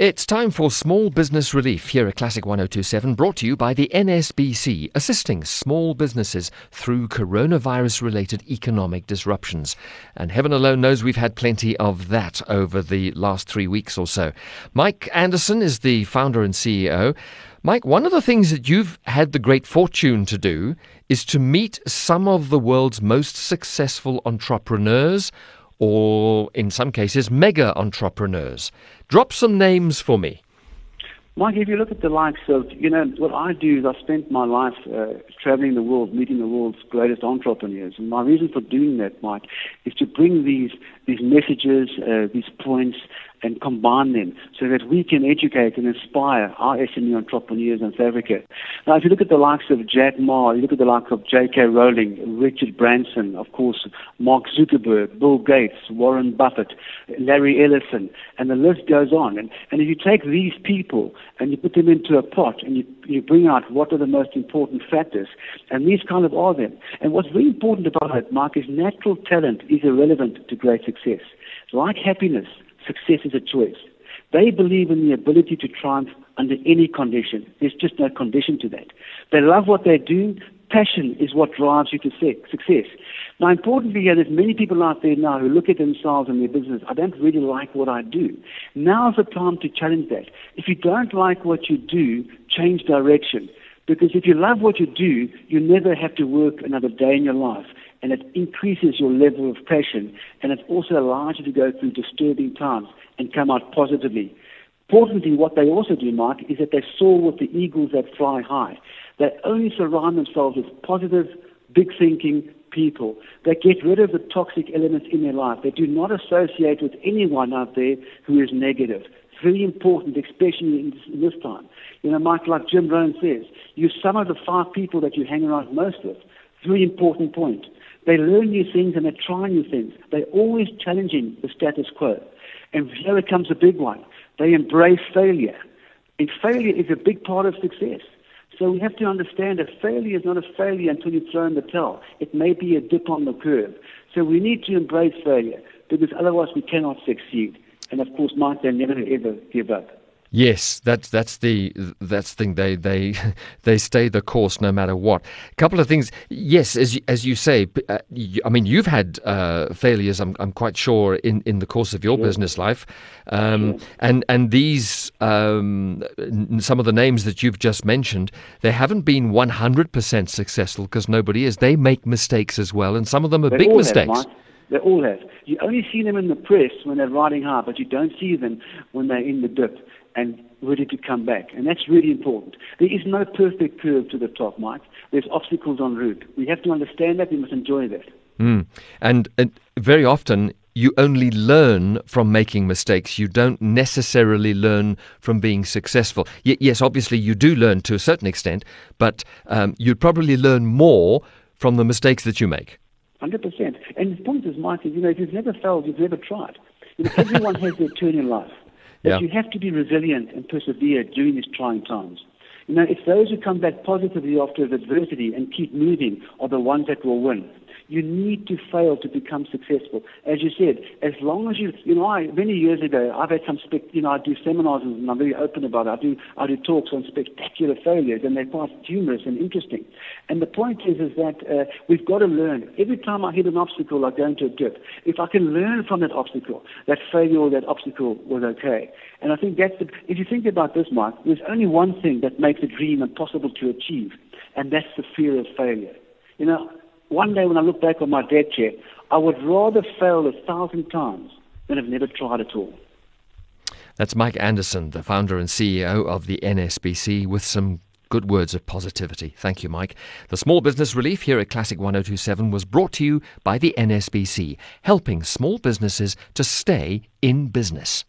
It's time for Small Business Relief here at Classic 1027, brought to you by the NSBC, assisting small businesses through coronavirus related economic disruptions. And heaven alone knows we've had plenty of that over the last three weeks or so. Mike Anderson is the founder and CEO. Mike, one of the things that you've had the great fortune to do is to meet some of the world's most successful entrepreneurs or in some cases, mega entrepreneurs. Drop some names for me. Mike, if you look at the likes of, you know, what I do is I spent my life uh, traveling the world, meeting the world's greatest entrepreneurs. And my reason for doing that, Mike, is to bring these, these messages, uh, these points, and combine them so that we can educate and inspire our SME entrepreneurs in South Africa. Now, if you look at the likes of Jack Ma, you look at the likes of J.K. Rowling, Richard Branson, of course, Mark Zuckerberg, Bill Gates, Warren Buffett, Larry Ellison, and the list goes on. And, and if you take these people and you put them into a pot and you, you bring out what are the most important factors, and these kind of are them. And what's very important about it, Mark, is natural talent is irrelevant to great success. Like happiness, success is a choice. They believe in the ability to triumph under any condition. There's just no condition to that. They love what they do. Passion is what drives you to success. Now, importantly, there's many people out there now who look at themselves and their business. I don't really like what I do. Now's the time to challenge that. If you don't like what you do, change direction. Because if you love what you do, you never have to work another day in your life and it increases your level of passion, and it also allows you to go through disturbing times and come out positively. Importantly, what they also do, Mark, is that they soar with the eagles that fly high. They only surround themselves with positive, big thinking people. They get rid of the toxic elements in their life. They do not associate with anyone out there who is negative. It's very important, especially in this time. You know, Mike, like Jim Rohn says, you sum of the five people that you hang around most with. Very important point. They learn new things and they try new things. They're always challenging the status quo. And here comes a big one. They embrace failure. And failure is a big part of success. So we have to understand that failure is not a failure until you throw in the towel. It may be a dip on the curve. So we need to embrace failure because otherwise we cannot succeed. And of course, Mike, they never ever give up. Yes, that's that's the that's the thing. They they they stay the course no matter what. A couple of things. Yes, as you, as you say, uh, you, I mean, you've had uh, failures. I'm I'm quite sure in, in the course of your business life, um, and and these um, some of the names that you've just mentioned, they haven't been 100 percent successful because nobody is. They make mistakes as well, and some of them are they big mistakes. Have, they all have. You only see them in the press when they're riding hard, but you don't see them when they're in the dip and ready to come back. And that's really important. There is no perfect curve to the top, Mike. There's obstacles en route. We have to understand that. We must enjoy that. Mm. And, and very often, you only learn from making mistakes. You don't necessarily learn from being successful. Y- yes, obviously, you do learn to a certain extent, but um, you'd probably learn more from the mistakes that you make. 100%. And the point is, Mike, you know, if you've never failed, you've never tried. You know, everyone has their turn in life. But yeah. you have to be resilient and persevere during these trying times. You know, it's those who come back positively after adversity and keep moving are the ones that will win. You need to fail to become successful. As you said, as long as you, you know, I, many years ago, I've had some, spec, you know, I do seminars and I'm very open about it. I do, I do talks on spectacular failures and they're quite humorous and interesting. And the point is, is that uh, we've got to learn. Every time I hit an obstacle, I go into a dip. If I can learn from that obstacle, that failure or that obstacle was okay. And I think that's the, if you think about this, Mike, there's only one thing that makes a dream impossible to achieve, and that's the fear of failure. You know, one day when I look back on my deck chair, I would rather fail a thousand times than have never tried at all. That's Mike Anderson, the founder and CEO of the NSBC, with some good words of positivity. Thank you, Mike. The Small Business Relief here at Classic 1027 was brought to you by the NSBC, helping small businesses to stay in business.